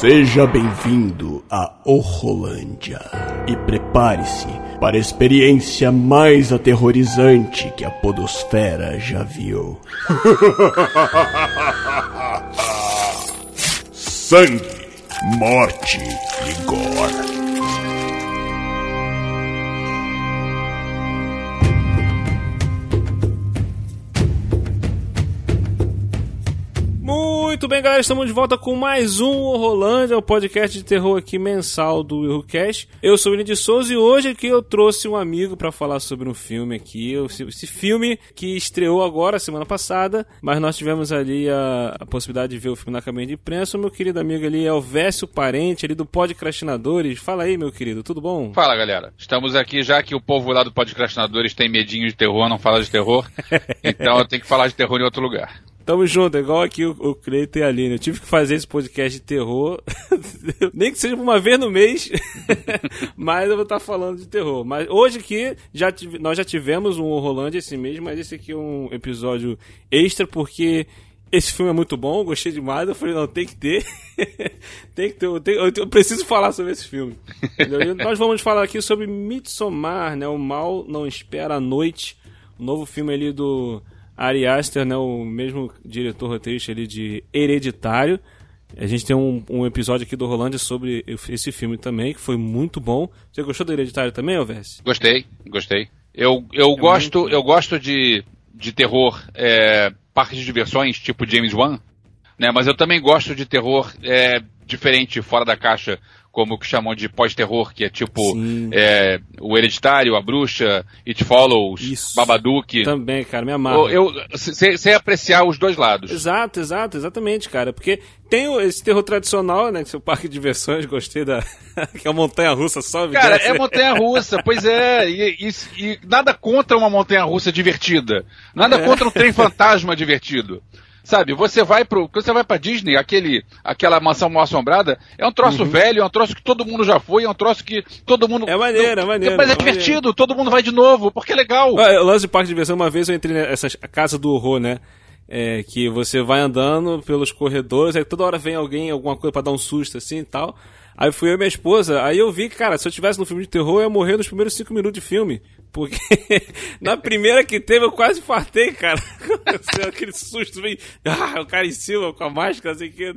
Seja bem-vindo a Horrolândia e prepare-se para a experiência mais aterrorizante que a Podosfera já viu. Sangue, morte e gore. Bem, galera, estamos de volta com mais um Horrolândia, o podcast de terror aqui mensal do ErroCast. Eu sou o William de Souza e hoje aqui eu trouxe um amigo para falar sobre um filme aqui, esse filme que estreou agora, semana passada, mas nós tivemos ali a, a possibilidade de ver o filme na cabine de imprensa. O meu querido amigo ali é o Vécio Parente, ali do Podcrastinadores. Fala aí, meu querido, tudo bom? Fala, galera. Estamos aqui, já que o povo lá do Podcrastinadores tem medinho de terror, não fala de terror, então eu tenho que falar de terror em outro lugar. Tamo junto, é igual aqui o, o Cleiton e a Aline. Eu tive que fazer esse podcast de terror, nem que seja uma vez no mês, mas eu vou estar falando de terror. Mas hoje aqui, já tive, nós já tivemos um Rolândia esse mês, mas esse aqui é um episódio extra, porque esse filme é muito bom, gostei demais. Eu falei, não, tem que ter. tem que ter. Eu, tenho, eu, preciso falar sobre esse filme. nós vamos falar aqui sobre Midsommar, né? O Mal Não Espera a Noite. O novo filme ali do Ari Aster, né, o mesmo diretor roteirista ali de Hereditário. A gente tem um, um episódio aqui do Rolândia sobre esse filme também, que foi muito bom. Você gostou do Hereditário também, Alves? Gostei, gostei. Eu, eu, é gosto, muito... eu gosto de, de terror é, parque de diversões, tipo James Wan, né? Mas eu também gosto de terror é, diferente, fora da caixa, como o que chamam de pós-terror, que é tipo é, o Hereditário, a Bruxa, It Follows, Isso. Babadook. Também, cara, me amarro. Eu, sem apreciar os dois lados. Exato, exato, exatamente, cara. Porque tem esse terror tradicional, né? Que é o parque de diversões, gostei da. que é a montanha-russa só. Cara, é montanha-russa, pois é. E, e, e, nada contra uma montanha-russa divertida. Nada é. contra um trem fantasma divertido. Sabe, você vai pro. Quando você vai pra Disney, aquele, aquela mansão mal assombrada, é um troço uhum. velho, é um troço que todo mundo já foi, é um troço que todo mundo. É maneiro, é maneiro. Mas é, é divertido, maneiro. todo mundo vai de novo, porque é legal. O lance de parque de diversão, uma vez eu entrei nessa casa do horror, né? É, que você vai andando pelos corredores, aí toda hora vem alguém, alguma coisa para dar um susto assim e tal. Aí fui eu e minha esposa, aí eu vi que, cara, se eu tivesse no filme de terror, eu ia morrer nos primeiros cinco minutos de filme. Porque na primeira que teve eu quase fartei, cara. Aquele susto, vem, ah, o cara em cima com a máscara, assim que.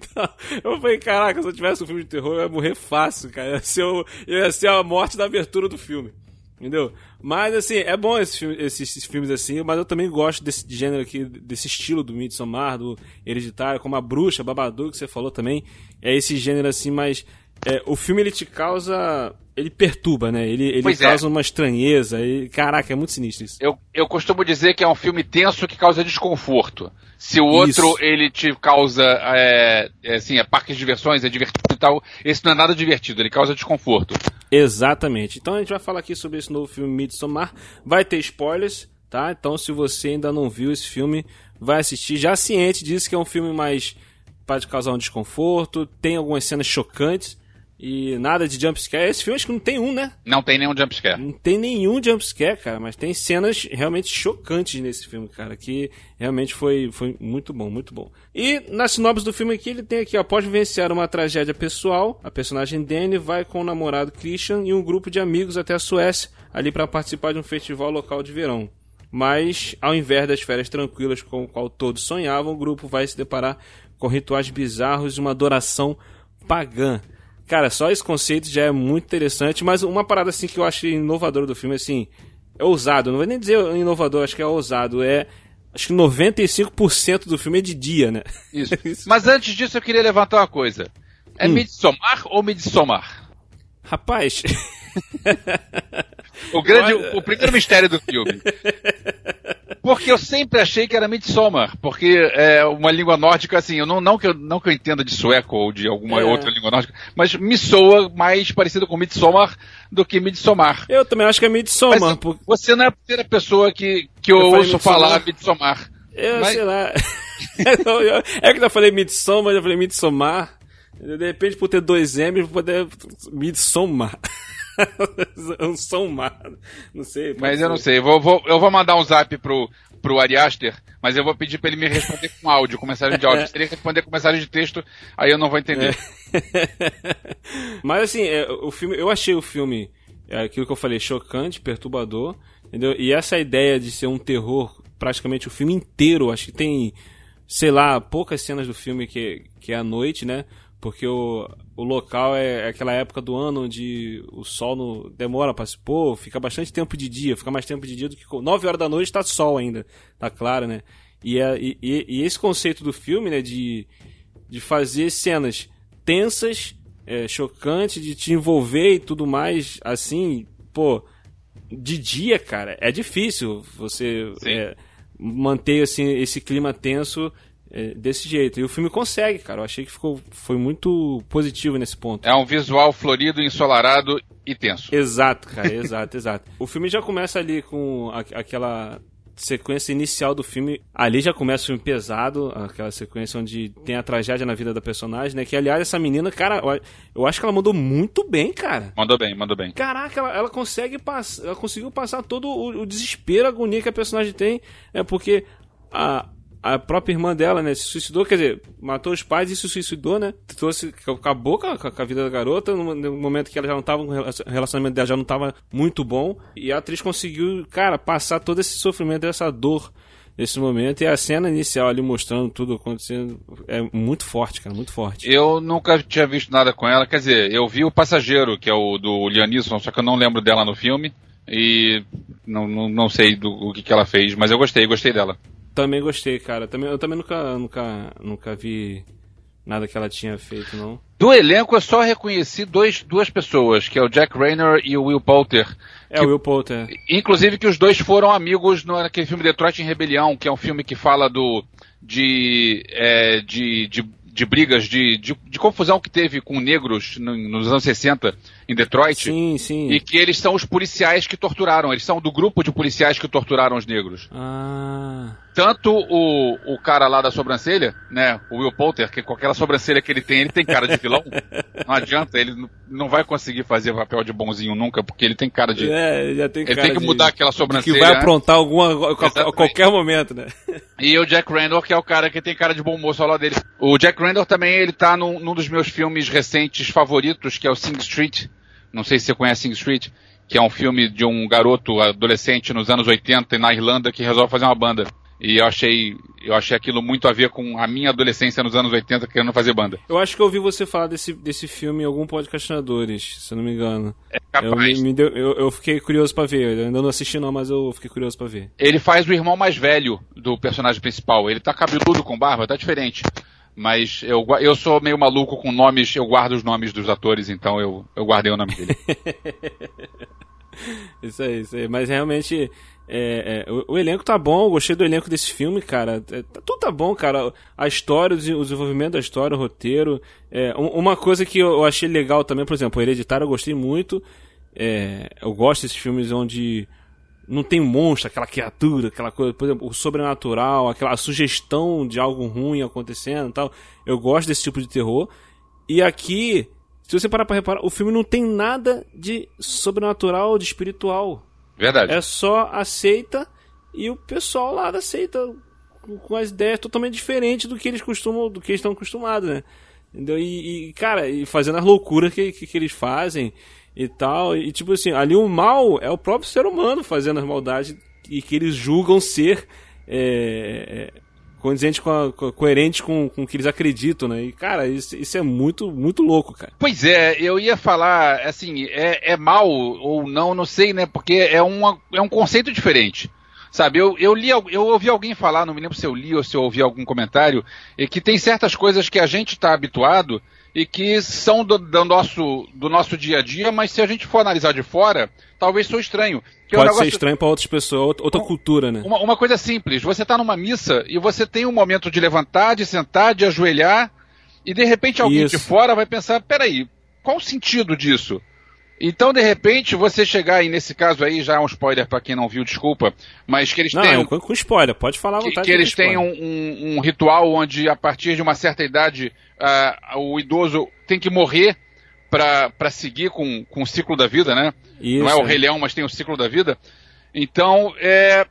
Eu falei, caraca, se eu tivesse um filme de terror, eu ia morrer fácil, cara. Ia ser, o, ia ser a morte da abertura do filme. Entendeu? Mas, assim, é bom esse filme, esses, esses, filmes assim, mas eu também gosto desse gênero aqui, desse estilo do Midsommar, do Hereditário, como a Bruxa, Babadook, que você falou também. É esse gênero assim, mais é, o filme ele te causa. Ele perturba, né? Ele, ele é. causa é. uma estranheza. E, caraca, é muito sinistro isso. Eu, eu costumo dizer que é um filme tenso que causa desconforto. Se o outro isso. ele te causa. É, é, assim, é parque de diversões, é divertido e tal. Esse não é nada divertido, ele causa desconforto. Exatamente. Então a gente vai falar aqui sobre esse novo filme Midsommar. Vai ter spoilers, tá? Então se você ainda não viu esse filme, vai assistir. Já ciente disso que é um filme mais. Pode causar um desconforto, tem algumas cenas chocantes e nada de jumpscare. Esse filme acho que não tem um, né? Não tem nenhum jumpscare. Não tem nenhum jumpscare, cara, mas tem cenas realmente chocantes nesse filme, cara, que realmente foi, foi muito bom, muito bom. E na sinopse do filme aqui, ele tem aqui, após vivenciar uma tragédia pessoal, a personagem Danny vai com o namorado Christian e um grupo de amigos até a Suécia, ali para participar de um festival local de verão. Mas, ao invés das férias tranquilas com o qual todos sonhavam, o grupo vai se deparar com rituais bizarros e uma adoração pagã. Cara, só esse conceito já é muito interessante, mas uma parada assim que eu acho inovadora do filme, assim, é ousado, não vou nem dizer inovador, acho que é ousado, é acho que 95% do filme é de dia, né? Isso. Mas antes disso eu queria levantar uma coisa. É hum. Midsommar ou Midsommar? Rapaz. o grande, Olha... o primeiro mistério do filme. Porque eu sempre achei que era Midsommar, porque é uma língua nórdica, assim, eu não, não, que, eu, não que eu entenda de sueco ou de alguma é. outra língua nórdica, mas me soa mais parecido com Midsommar do que Midsommar. Eu também acho que é Midsommar. Mas, por... Você não é a primeira pessoa que, que eu, eu ouço falar Midsommar. Eu mas... sei lá. é que eu falei Midsommar, eu falei Midsommar. De repente, por ter dois M, vou poder Midsommar. um som má. Não sei. Mas ser. eu não sei. Eu vou, vou, eu vou mandar um zap pro, pro Ari Aster, mas eu vou pedir pra ele me responder com áudio, com mensagem de áudio. Se ele responder com mensagem de texto, aí eu não vou entender. É. mas assim, é, o filme, eu achei o filme, é aquilo que eu falei, chocante, perturbador, entendeu? E essa ideia de ser um terror praticamente o filme inteiro, acho que tem, sei lá, poucas cenas do filme que, que é à noite, né? Porque o, o local é, é aquela época do ano onde o sol no, demora para se pôr, fica bastante tempo de dia, fica mais tempo de dia do que 9 horas da noite está sol ainda, tá claro, né? E, é, e, e, esse conceito do filme, né, de, de fazer cenas tensas, é, chocantes, de te envolver e tudo mais, assim, pô, de dia, cara, é difícil você é, manter assim, esse clima tenso é, desse jeito. E o filme consegue, cara. Eu achei que ficou, foi muito positivo nesse ponto. É um visual florido, ensolarado e tenso. Exato, cara, exato, exato. O filme já começa ali com a, aquela sequência inicial do filme, ali já começa o filme pesado, aquela sequência onde tem a tragédia na vida da personagem, né? Que, aliás, essa menina, cara, eu acho que ela mandou muito bem, cara. Mandou bem, mandou bem. Caraca, ela, ela consegue passar, ela conseguiu passar todo o, o desespero, a agonia que a personagem tem, é porque a, a própria irmã dela, né, se suicidou, quer dizer, matou os pais e se suicidou, né? Trouxe, acabou com a, com a vida da garota, no momento que ela já não tava, o relacionamento dela já não tava muito bom, e a atriz conseguiu, cara, passar todo esse sofrimento, essa dor nesse momento, e a cena inicial ali mostrando tudo acontecendo é muito forte, cara, muito forte. Eu nunca tinha visto nada com ela, quer dizer, eu vi o Passageiro, que é o do Lianisson, só que eu não lembro dela no filme, e não, não, não sei do o que, que ela fez, mas eu gostei, gostei dela. Também gostei, cara. Também, eu também nunca, nunca, nunca vi nada que ela tinha feito, não. Do elenco eu só reconheci dois, duas pessoas, que é o Jack Rayner e o Will Poulter. É, que, o Will Poulter. Inclusive que os dois foram amigos naquele filme Detroit em Rebelião, que é um filme que fala do de, é, de, de de brigas, de, de, de, confusão que teve com negros no, nos anos 60 em Detroit. Sim, sim. E que eles são os policiais que torturaram, eles são do grupo de policiais que torturaram os negros. Ah. Tanto o, o cara lá da sobrancelha, né, o Will Poulter, que com aquela sobrancelha que ele tem, ele tem cara de vilão. não adianta, ele não vai conseguir fazer papel de bonzinho nunca, porque ele tem cara de. É, já tem ele cara tem que de, mudar aquela sobrancelha. Que vai aprontar alguma, a qualquer momento, né? E o Jack Randall, que é o cara que tem cara de bom moço ao lado dele. O Jack Randall também, ele tá num, num dos meus filmes recentes favoritos, que é o Sing Street. Não sei se você conhece Sing Street, que é um filme de um garoto adolescente nos anos 80 na Irlanda que resolve fazer uma banda. E eu achei, eu achei aquilo muito a ver com a minha adolescência nos anos 80 querendo fazer banda. Eu acho que eu ouvi você falar desse, desse filme em algum podcastinadores, se eu não me engano. É capaz. Eu, me deu, eu, eu fiquei curioso para ver. Eu ainda não assisti não, mas eu fiquei curioso para ver. Ele faz o irmão mais velho do personagem principal. Ele tá cabeludo com barba, tá diferente. Mas eu, eu sou meio maluco com nomes, eu guardo os nomes dos atores, então eu, eu guardei o nome dele. isso aí, isso aí. Mas realmente é, é, o, o, elenco tá bom, eu gostei do elenco desse filme, cara. É, tá, tudo tá bom, cara. A história, o desenvolvimento da história, o roteiro. É, uma coisa que eu achei legal também, por exemplo, o Hereditário eu gostei muito. É, eu gosto desses filmes onde não tem monstro, aquela criatura, aquela coisa, por exemplo, o sobrenatural, aquela sugestão de algo ruim acontecendo e tal. Eu gosto desse tipo de terror. E aqui, se você parar pra reparar, o filme não tem nada de sobrenatural, de espiritual. Verdade. É só aceita e o pessoal lá aceita com as ideias totalmente diferentes do que eles costumam, do que eles estão acostumados, né? Entendeu? E, e, cara, e fazendo as loucuras que, que, que, eles fazem e tal. E tipo assim, ali o mal é o próprio ser humano fazendo as maldades e que eles julgam ser é, é condizente com, a, co coerente com, com o que eles acreditam, né? E, cara, isso, isso é muito, muito louco, cara. Pois é, eu ia falar, assim, é, é mal ou não, não sei, né? Porque é, uma, é um conceito diferente. Sabe, eu, eu li, eu ouvi alguém falar, não me lembro se eu li ou se eu ouvi algum comentário, e que tem certas coisas que a gente está habituado e que são do, do, nosso, do nosso dia a dia, mas se a gente for analisar de fora, talvez sou estranho. Pode é um negócio... ser estranho para outras pessoas, outra um, cultura, né? Uma, uma coisa simples, você está numa missa e você tem um momento de levantar, de sentar, de ajoelhar, e de repente alguém Isso. de fora vai pensar, peraí, qual o sentido disso? Então, de repente, você chegar aí, nesse caso aí, já é um spoiler para quem não viu, desculpa, mas que eles não, é com spoiler, pode falar à vontade. Que, que eles têm um, um, um, ritual onde, a partir de uma certa idade, uh, o idoso tem que morrer para seguir com, com o ciclo da vida, né? Isso, Não é o é. Rei Leão, mas tem o ciclo da vida. Então, é,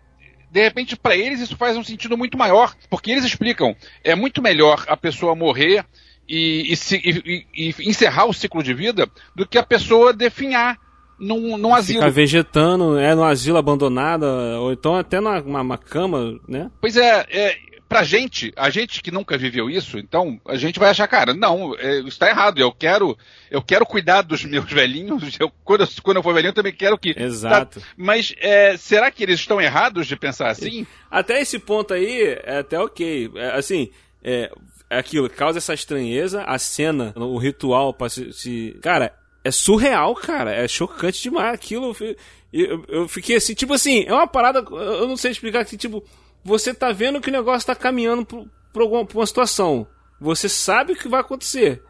de repente, para eles isso faz um sentido muito maior, porque eles explicam, é muito melhor a pessoa morrer e, e e- e- encerrar o ciclo de vida do que a pessoa definhar num, num asilo. Ficar vegetando, é no asilo abandonada, ou então até numa uma, uma cama, né? Pois é, é, pra gente, a gente que nunca viveu isso, então a gente vai achar, cara, não, é, isso tá errado. Eu quero, eu quero cuidar dos meus velhinhos. Eu, quando, eu, quando eu for velhinho, eu também quero que. Exato. Tá, mas é, será que eles estão errados de pensar assim? Até esse ponto aí, é até ok. É, assim, é, é aquilo, causa essa estranheza, a cena, o ritual pra se, se- Cara, é surreal, cara. É chocante demais aquilo. eu Eu, fiquei assim, tipo assim, é uma parada. Eu não sei explicar que, tipo, você tá vendo que o negócio tá caminhando pro, pra, uma situação. Você sabe o que vai acontecer.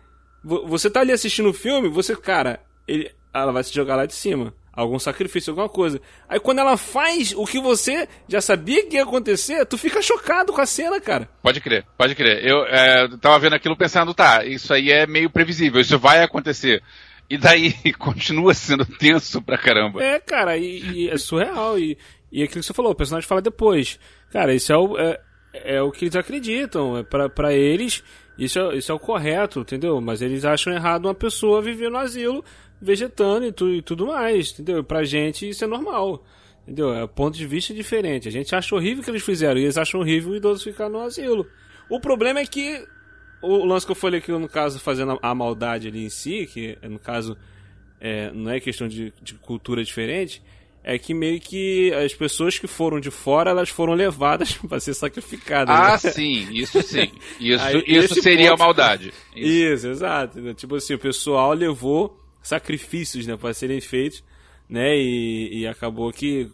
Vo- Você tá ali assistindo o filme, você, cara, ele, ela vai se jogar lá de cima. Algum sacrifício, alguma coisa. Aí quando ela faz o que você já sabia que ia acontecer, tu fica chocado com a cena, cara. Pode crer, pode crer. Eu é, tava vendo aquilo pensando, tá, isso aí é meio previsível, isso vai acontecer. E daí continua sendo tenso pra caramba. É, cara, e, e é surreal. E, e aquilo que você falou, o personagem fala depois. Cara, isso é o, é, é o que eles acreditam. É pra, pra eles, isso é, isso é o correto, entendeu? Mas eles acham errado uma pessoa viver no asilo, vegetando e, tu, e tudo mais, entendeu? Pra gente isso é normal. Entendeu? É um ponto de vista diferente. A gente acha horrível o que eles fizeram e eles acham horrível o idoso ficar no asilo. O problema é que o lance que eu falei aqui, no caso, fazendo a, maldade ali em si, que no caso é, não é questão de, de cultura diferente, é que meio que as pessoas que foram de fora, elas foram levadas para ser sacrificadas. Ah, né? sim, isso sim. Isso, Aí, isso seria ponto- maldade. Isso. Isso, exato. Tipo assim, o pessoal levou sacrifícios, né, para serem feitos, né, e, e acabou que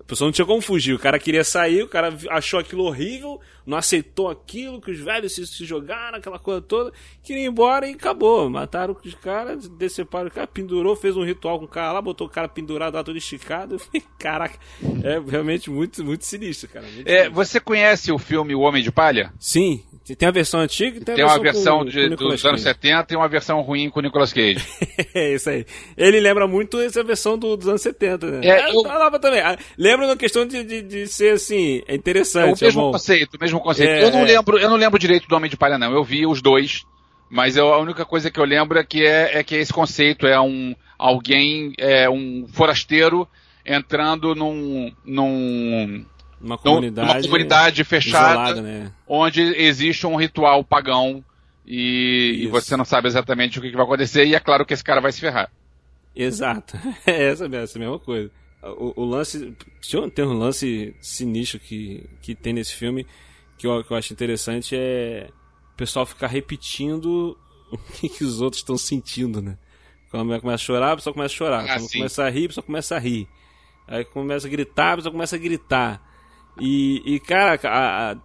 a pessoa não tinha como fugir. O cara queria sair, o cara achou aquilo horrível, não aceitou aquilo, que os velhos se, se jogaram, aquela coisa toda, queria ir embora e acabou. Mataram os caras, deceparam o cara, pendurou, fez um ritual com o cara lá, botou o cara pendurado lá todo esticado. Eu falei, Caraca, é realmente muito, muito sinistro, cara. muito É, sinistro. você conhece o filme O Homem de Palha? Sim, tem a versão antiga e tem a Tem uma versão versão com- de- com o dos anos Cage. 70 e uma versão ruim com o Nicolas Cage. É isso aí. Ele lembra muito essa versão do- dos anos 70, né? É, eu- tá nova também. Ah, Lembra na questão de, de, de ser assim, é É o interessante, é, mesmo bom. conceito, o mesmo conceito. É, eu não é. lembro, eu não lembro direito do Homem de Palha não. Eu vi os dois, mas eu- a única coisa que eu lembro é que é, é que esse conceito é um alguém, é um forasteiro entrando num, num Uma num- comunidade, numa comunidade fechada, isolada, né? onde existe um ritual pagão e, e você não sabe exatamente o que, vai acontecer e é claro que esse cara vai se ferrar. Exato. É essa, mesma- essa mesma coisa. O, o lance. Tem um lance sinistro que, que tem nesse filme que eu, que eu acho interessante é o pessoal ficar repetindo o que, que os outros estão sentindo, né? Quando começa a chorar, a pessoa começa a chorar. Ah, Quando sim. começa a rir, a pessoa começa a rir. Aí começa a gritar, a pessoa começa a gritar. E, e cara, a- a-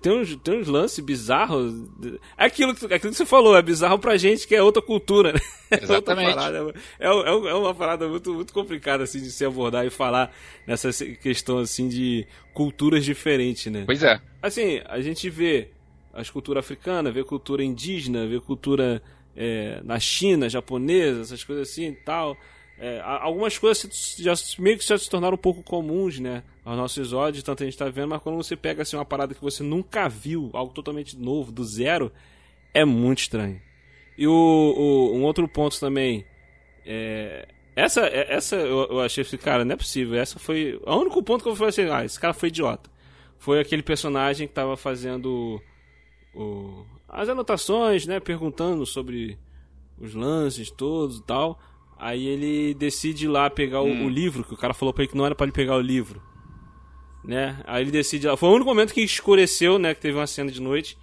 tem, uns, tem uns lances bizarros. É aquilo, que- aquilo que você falou, é bizarro pra gente que é outra cultura, né? É outra Exatamente. parada, é, é, é uma parada muito, muito complicada assim, de se abordar e falar nessa questão assim de culturas diferentes, né? Pois é. Assim, a gente vê as culturas africanas, vê cultura indígena, vê cultura é, na China, japonesa, essas coisas assim e tal. É, algumas coisas já meio que já se tornaram um pouco comuns, né? Aos nossos olhos, tanto a gente tá vendo, mas quando você pega assim uma parada que você nunca viu, algo totalmente novo, do zero, é muito estranho. E o, o- um outro ponto também. É, essa, é- essa eu, eu achei assim, cara, não é possível. Essa foi. O único ponto que eu falei assim, ah, esse cara foi idiota. Foi aquele personagem que tava fazendo o- as anotações, né? Perguntando sobre os lances todos e tal. Aí ele decide ir lá pegar o, Hum. o livro, que o cara falou pra ele que não era pra ele pegar o livro. Né? Aí ele decide lá. Foi o único momento que escureceu, né? Que teve uma cena de noite.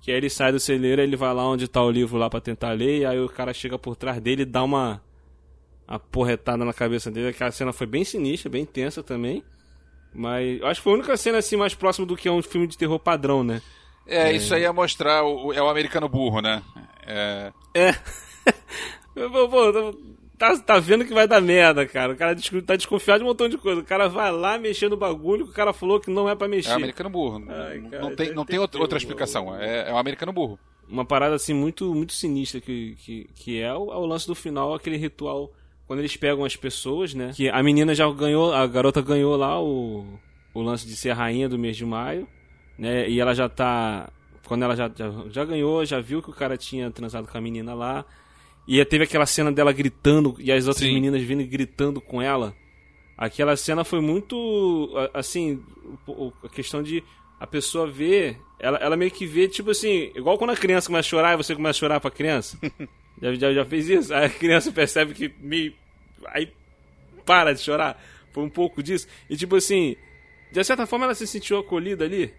Que aí ele sai do celeiro, ele vai lá onde tá o livro lá pra tentar ler. E aí o cara chega por trás dele e dá uma. Uma porretada na cabeça dele. Aquela cena foi bem sinistra, bem tensa também. Mas acho que foi a única cena assim mais próxima do que é um filme de terror padrão, né? É, isso aí é mostrar o, é o americano burro, né? É, É. Pô, tá, tá vendo que vai dar merda, cara. O cara tá desconfiado de um montão de coisa. O cara vai lá mexer no bagulho que o cara falou que não é pra mexer. é o americano burro. Ai, não cara, não tem, não tem tem outra, outra explicação. É, é o americano burro. uma parada assim muito muito sinistra que, que, que é o, é o lance do final, aquele ritual quando eles pegam as pessoas, né? Que a menina já ganhou, a garota ganhou lá o, o lance de ser rainha do mês de maio, né? E ela já tá. Quando ela já, já, já ganhou, já viu que o cara tinha transado com a menina lá. E teve aquela cena dela gritando e as outras Sim. meninas vindo e gritando com ela. Aquela cena foi muito. Assim, a questão de a pessoa ver. Ela, ela meio que vê, tipo assim, igual quando a criança começa a chorar e você começa a chorar pra criança. já, já, já fez isso? Aí a criança percebe que meio. Aí para de chorar. Foi um pouco disso. E tipo assim, de certa forma ela se sentiu acolhida ali.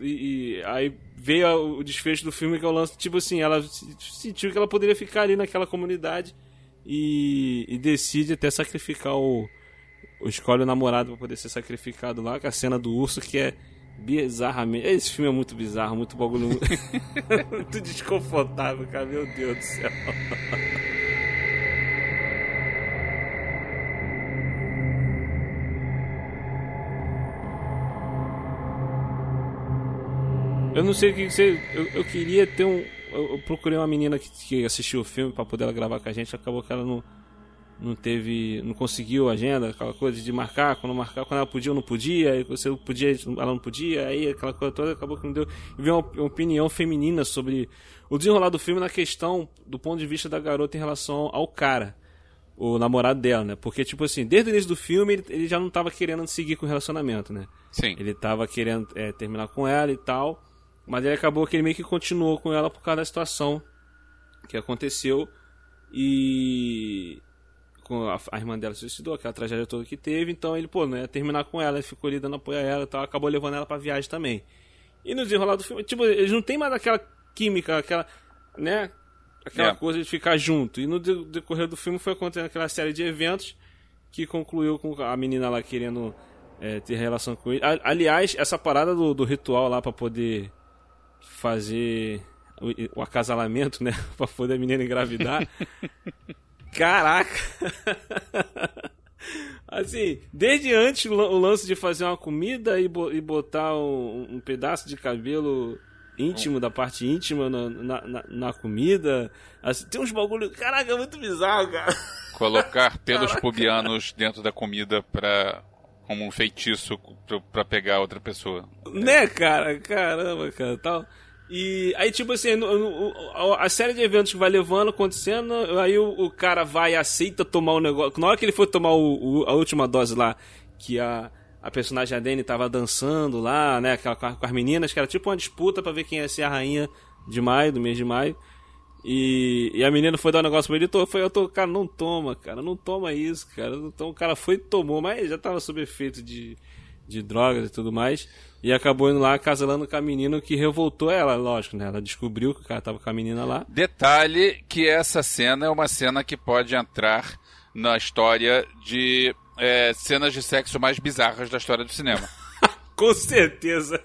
E, e, aí veio o desfecho do filme que é o lance, tipo assim, ela sentiu que ela poderia ficar ali naquela comunidade e, e decide até sacrificar o, o escolhe o namorado para poder ser sacrificado lá, com a cena do urso que é bizarramente. Esse filme é muito bizarro, muito bagulho. muito desconfortável, cara. Meu Deus do céu. Eu não sei o que você. Eu, eu queria ter um. Eu, eu, procurei uma menina que, que assistiu o filme para poder ela gravar com a gente. Acabou que ela não, não teve. Não conseguiu a agenda, aquela coisa de marcar. Quando marcar, quando ela podia, ou não podia. Aí você podia, ela não podia. Aí aquela coisa toda acabou que não deu. E veio uma, uma opinião feminina sobre o desenrolar do filme na questão do ponto de vista da garota em relação ao cara o namorado dela, né? Porque, tipo assim, desde o início do filme ele, ele já não tava querendo seguir com o relacionamento, né? Sim. Ele tava querendo é, terminar com ela e tal. Mas ele acabou que ele meio que continuou com ela por causa da situação que aconteceu. E. Com a, a irmã dela se suicidou, aquela tragédia toda que teve. Então ele, pô, não ia terminar com ela, ele ficou ali dando apoio a ela e tal. Acabou levando ela pra viagem também. E no desenrolar do filme, tipo, eles não tem mais aquela química, aquela. né? Aquela é. coisa de ficar junto. E no decorrer do filme foi acontecendo aquela série de eventos que concluiu com a menina lá querendo é, ter relação com ele. Aliás, essa parada do, do ritual lá para poder fazer o, o acasalamento, né? pra poder a menina engravidar. Caraca! assim, desde antes o lance de fazer uma comida e, botar um, um pedaço de cabelo íntimo, da parte íntima na, na, na comida. Assim, tem uns bagulho. Caraca, é muito bizarro, cara. Colocar pelos Caraca. pubianos dentro da comida pra como um feitiço para pegar outra pessoa. Né, cara? Caramba, cara, tal. E aí, tipo assim, a série de eventos que vai levando, acontecendo, aí o, o, cara vai aceita tomar o negócio. Na hora que ele for tomar o, o, a última dose lá, que a, a personagem a Dani tava dançando lá, né, com, com as meninas, que era tipo uma disputa para ver quem ia ser a rainha de maio, do mês de maio. E, e a menina foi dar um negócio pra ele, e foi, eu tô, cara, não toma, cara, não toma isso, cara. Então o cara foi e tomou, mas já tava sob efeito de, de drogas e tudo mais. E acabou indo lá casalando com a menina que revoltou ela, lógico, né? Ela descobriu que o cara tava com a menina lá. Detalhe que essa cena é uma cena que pode entrar na história de é, cenas de sexo mais bizarras da história do cinema. com certeza.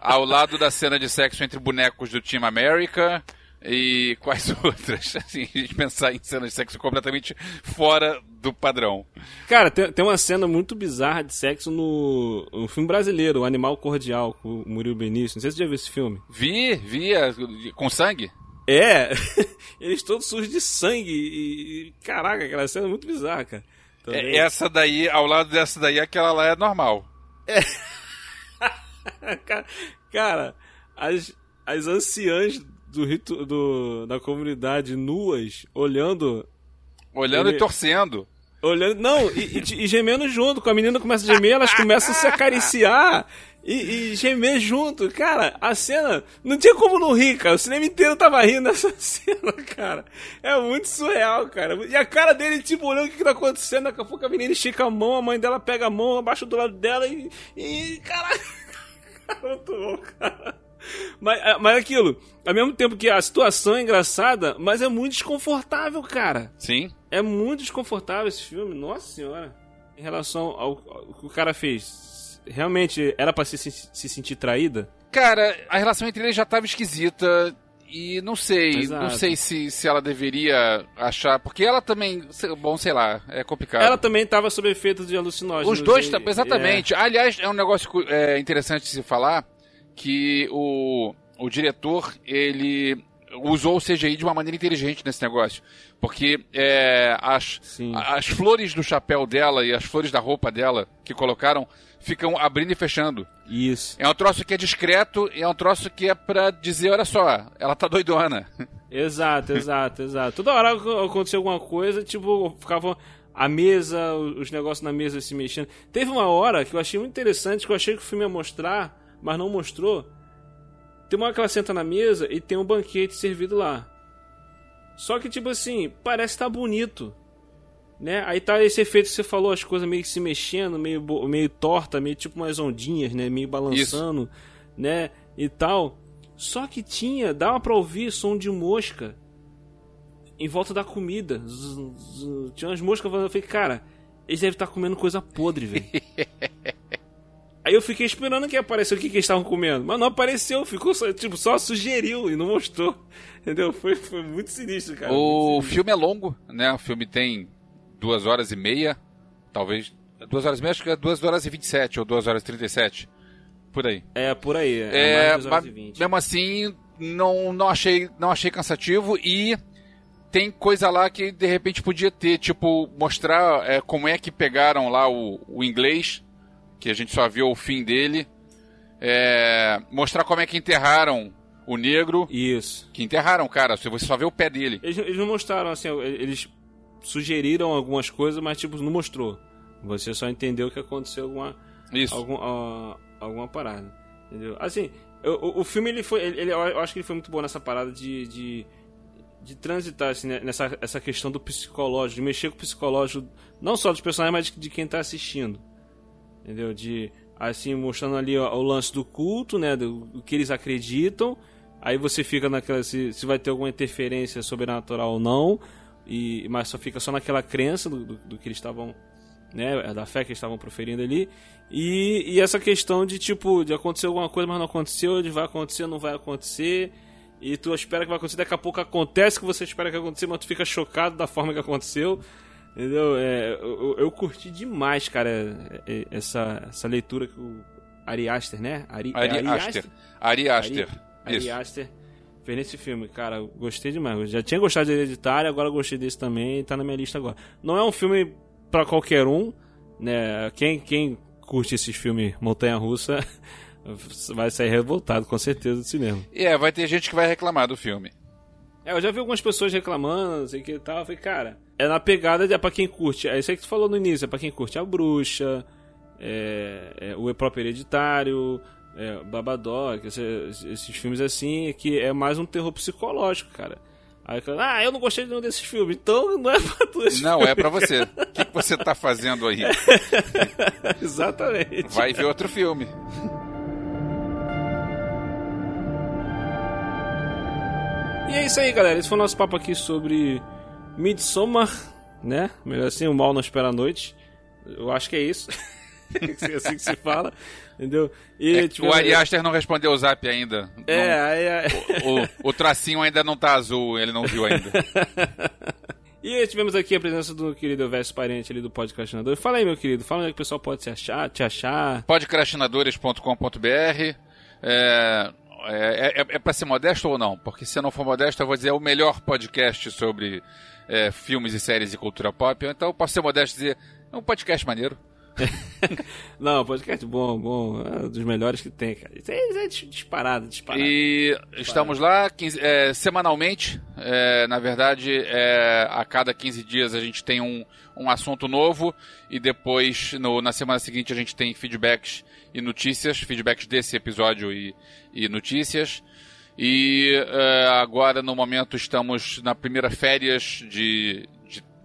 Ao lado da cena de sexo entre bonecos do Team America e quais outras? Assim, a gente pensar em cenas de sexo completamente fora do padrão. Cara, tem, tem uma cena muito bizarra de sexo no, no filme brasileiro, O Animal Cordial, com o Murilo Benício. Não sei se você já viu esse filme. Vi, vi. É, com sangue? É, eles todos sujos de sangue e, caraca, aquela cena é muito bizarra, cara. É, essa daí, ao lado dessa daí, aquela lá é normal. É. cara, as, as anciãs do rito do, da comunidade nuas, olhando. Olhando ele, e torcendo. Olhando. Não, e, e, e, gemendo junto. Com a menina começa a gemer, elas começam a se acariciar. E, e, gemer junto. Cara, a cena. Não tinha como não rir, cara. O cinema inteiro tava rindo nessa cena, cara. É muito surreal, cara. E a cara dele, tipo, olhando o que, que tá acontecendo. Daqui a pouco a menina estica a mão, a mãe dela pega a mão abaixo do lado dela e. E. Caraca. Muito bom, cara. Mas, é, mas aquilo, ao mesmo tempo que a situação é engraçada, mas é muito desconfortável, cara. Sim. É muito desconfortável esse filme, nossa senhora. Em relação ao, ao que o cara fez, realmente era para se, se, se sentir traída? Cara, a relação entre eles já tava esquisita. E não sei, Exato. não sei se, se ela deveria achar. Porque ela também. Bom, sei lá, é complicado. Ela também estava sob efeito de alucinógenos. Os dois, e, exatamente. É. Aliás, é um negócio é, interessante de se falar que o o diretor, ele usou o CGI de uma maneira inteligente nesse negócio. Porque é, as, as flores do chapéu dela e as flores da roupa dela que colocaram ficam abrindo e fechando. Isso. É um troço que é discreto e é um troço que é pra dizer, olha só, ela tá doidona. Exato, exato, exato. Toda hora acontecia alguma coisa, tipo, ficava a mesa, os negócios na mesa se mexendo. Teve uma hora que eu achei muito interessante, que eu achei que o filme ia mostrar, mas não mostrou. Tem uma hora que ela senta na mesa e tem um banquete servido lá. Só que, tipo assim, parece estar tá bonito. Né? Aí tá esse efeito que você falou, as coisas meio que se mexendo, meio, meio torta, meio tipo umas ondinhas, né? Meio balançando, Isso. né? E tal. Só que tinha, dava pra ouvir som de mosca em volta da comida. Tinha umas moscas falando, eu falei, cara, eles devem estar comendo coisa podre, velho. Aí eu fiquei esperando que aparecesse o que, que eles estavam comendo. Mas não apareceu, ficou só, tipo, só sugeriu e não mostrou. Entendeu? Foi, foi muito sinistro, cara. O sinistro. filme é longo, né? O filme tem duas horas e meia. Talvez. Duas horas e meia, acho que é duas horas e vinte e sete ou duas horas e trinta e sete. Por aí. É, por aí. É, é mas, mesmo assim, não, não, achei, não achei cansativo e tem coisa lá que de repente podia ter, tipo, mostrar é, como é que pegaram lá o, o inglês, que a gente só viu o fim dele. É, mostrar como é que enterraram o negro. Isso. Que enterraram, cara, você só vê o pé dele. Eles, eles não mostraram, assim, eles sugeriram algumas coisas, mas tipo, não mostrou. Você só entendeu que aconteceu alguma. Isso. Algum, uh, alguma parada. Entendeu? Assim, o, o filme ele foi. Ele, ele, eu acho que ele foi muito bom nessa parada de, de de transitar assim, né, nessa essa questão do psicológico, de mexer com o psicológico, não só dos personagens, mas de, de quem está assistindo. Entendeu? De assim mostrando ali ó, o lance do culto, né, do, do, que eles acreditam. Aí você fica naquela se, se vai ter alguma interferência sobrenatural ou não, e mas só fica só naquela crença do, do, do que eles estavam, né, da fé que eles estavam proferindo ali. E, e essa questão de tipo de acontecer alguma coisa, mas não aconteceu, de vai acontecer, não vai acontecer e tu espera que vai acontecer, daqui a pouco acontece o que você espera que aconteça, mas tu fica chocado da forma que aconteceu. Entendeu? É, eu, eu, curti demais, cara, é, é, essa, essa leitura que o Ari Aster, né? Ari, Ari, Ari Aster. Aster. Ari Aster. Ari, Ari Aster fez nesse filme, cara. Gostei demais. Eu já tinha gostado de Hereditário, agora gostei desse também, tá na minha lista agora. Não é um filme para qualquer um, né? Quem, quem curte esses filmes montanha-russa vai sair revoltado, com certeza, do cinema. É, vai ter gente que vai reclamar do filme. É, eu já vi algumas pessoas reclamando, não sei o que e tal. Eu falei, cara, é na pegada, é pra quem curte. É isso aí que tu falou no início, é pra quem curte a bruxa, é, é o próprio hereditário, é, Babadook, esses, esses, filmes assim, que é mais um terror psicológico, cara. Aí ah, eu não gostei de nenhum desses filmes, então não é pra tu Não, é pra você. O que, que você tá fazendo aí? Exatamente. Vai ver outro filme. E é isso aí, galera. Esse foi o nosso papo aqui sobre Midsommar, né? Melhor assim, o mal não espera a noite. Eu acho que é isso. é assim que se fala, entendeu? E, é, tipo, o Ari Aster não respondeu o zap ainda. É, não, aí, aí... O, o, o, tracinho ainda não tá azul, ele não viu ainda. e tivemos aqui a presença do querido Verso Parente ali do Podcastinador. Fala aí, meu querido, fala é que o pessoal pode te achar. Te achar. Podcastinadores.com.br é, é, é, é para ser modesto ou não? Porque se eu não for modesto, eu vou dizer é o melhor podcast sobre é, filmes e séries e cultura pop. Então posso ser modesto e dizer é um podcast maneiro. não, podcast bom, bom. É um dos melhores que tem, cara. Isso é, é disparado, disparado. E disparado. estamos lá é, semanalmente. É, na verdade, é, a cada 15 dias a gente tem um, um assunto novo. E depois, no, na semana seguinte, a gente tem feedbacks e notícias. Feedbacks desse episódio e, e notícias. E uh, agora, no momento, estamos na primeira férias de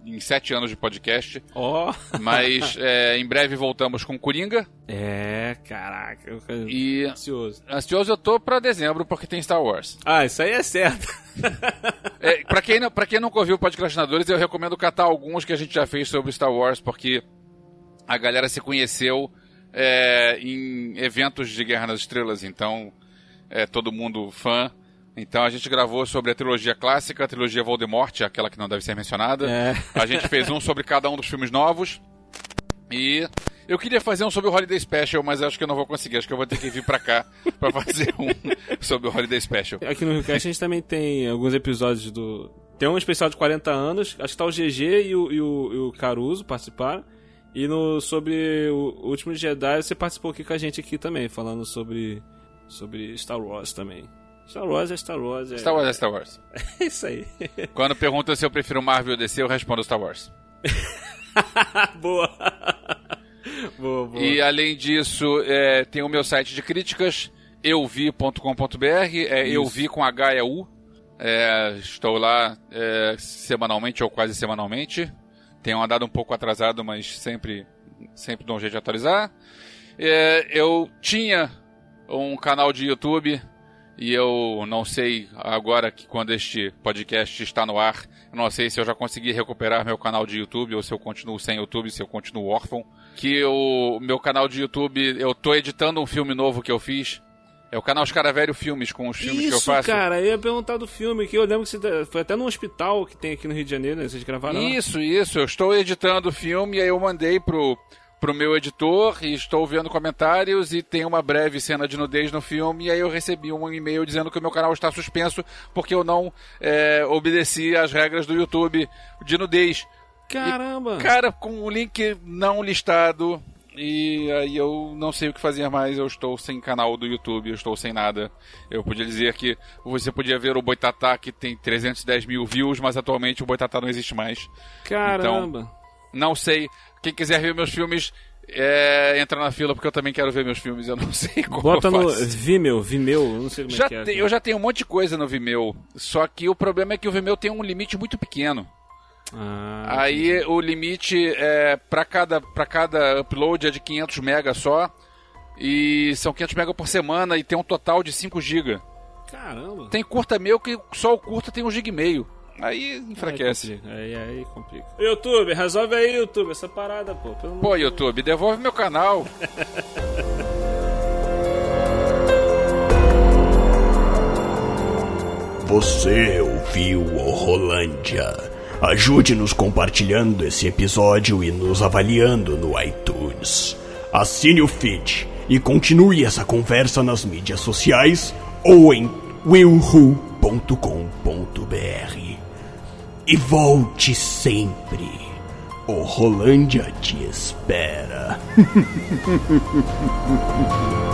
em sete anos de podcast. Ó! Oh. Mas é, em breve voltamos com Coringa. É, caraca. Eu e ansioso. Ansioso eu tô pra dezembro porque tem Star Wars. Ah, isso aí é certo. é, pra, quem não, pra quem nunca ouviu o Podcastinadores, eu recomendo catar alguns que a gente já fez sobre Star Wars, porque a galera se conheceu é, em eventos de Guerra nas Estrelas, então é todo mundo fã. Então a gente gravou sobre a trilogia clássica, a trilogia Voldemort, aquela que não deve ser mencionada. É. A gente fez um sobre cada um dos filmes novos. E eu queria fazer um sobre o Holiday Special, mas acho que eu não vou conseguir. Acho que eu vou ter que vir pra cá pra fazer um sobre o Holiday Special. Aqui no Request a gente também tem alguns episódios do. Tem um especial de 40 anos, acho que tá o GG e o, e o, e o Caruso participaram. E no, sobre o Último Jedi você participou aqui com a gente aqui também, falando sobre, sobre Star Wars também. Star Wars é Star Wars. É... Star Wars é Star Wars. É isso aí. Quando perguntam se eu prefiro Marvel ou DC, eu respondo Star Wars. boa. boa, boa. E além disso, é, tem o meu site de críticas, euvi.com.br, é Isso. euvi com H e U. É, estou lá é, semanalmente ou quase semanalmente. Tenho andado um pouco atrasado, mas sempre, sempre dou um jeito de atualizar. É, eu tinha um canal de YouTube e eu não sei agora que quando este podcast está no ar, não sei se eu já consegui recuperar meu canal de YouTube ou se eu continuo sem YouTube, se eu continuo órfão. Que o meu canal de YouTube, eu tô editando um filme novo que eu fiz. É o canal Escaravelho Filmes, com os filmes Isso, que eu faço. cara, eu ia perguntar do filme, que eu lembro que você tá, foi até num hospital que tem aqui no Rio de Janeiro, né? Vocês gravaram Isso, isso. Eu estou editando o filme e aí eu mandei pro, pro meu editor e estou vendo comentários e tem uma breve cena de nudez no filme e aí eu recebi um e-mail dizendo que o meu canal está suspenso porque eu não é, obedeci às regras do YouTube de nudez. Caramba! E, cara, com o link não listado e aí eu não sei o que fazer mais, eu estou sem canal do YouTube, eu estou sem nada. Eu podia dizer que você podia ver o Boitatá que tem 310 mil views, mas atualmente o Boitatá não existe mais. Caramba! Então, não sei quem quiser ver meus filmes, é, entra na fila porque eu também quero ver meus filmes, eu não sei como Bota no Vimeo, Vimeo, não sei como já é que é. Te, eu já tenho um monte de coisa no Vimeo, só que o problema é que o Vimeo tem um limite muito pequeno. Ah, Aí o limite é para cada para cada upload é de 500 MB só e são 500 MB por semana e tem um total de 5 GB. Caramba. Tem curta meu que só o curta tem um GB e meio. Aí enfraquece. Aí, aí, aí complica. YouTube, resolve aí, YouTube, essa parada, pô. pô, YouTube, devolve meu canal. Você ouviu o Rolândia. Ajude-nos compartilhando esse episódio e nos avaliando no iTunes. Assine o feed e continue essa conversa nas mídias sociais ou em willwho.com.br e volte sempre. O Rolândia te espera.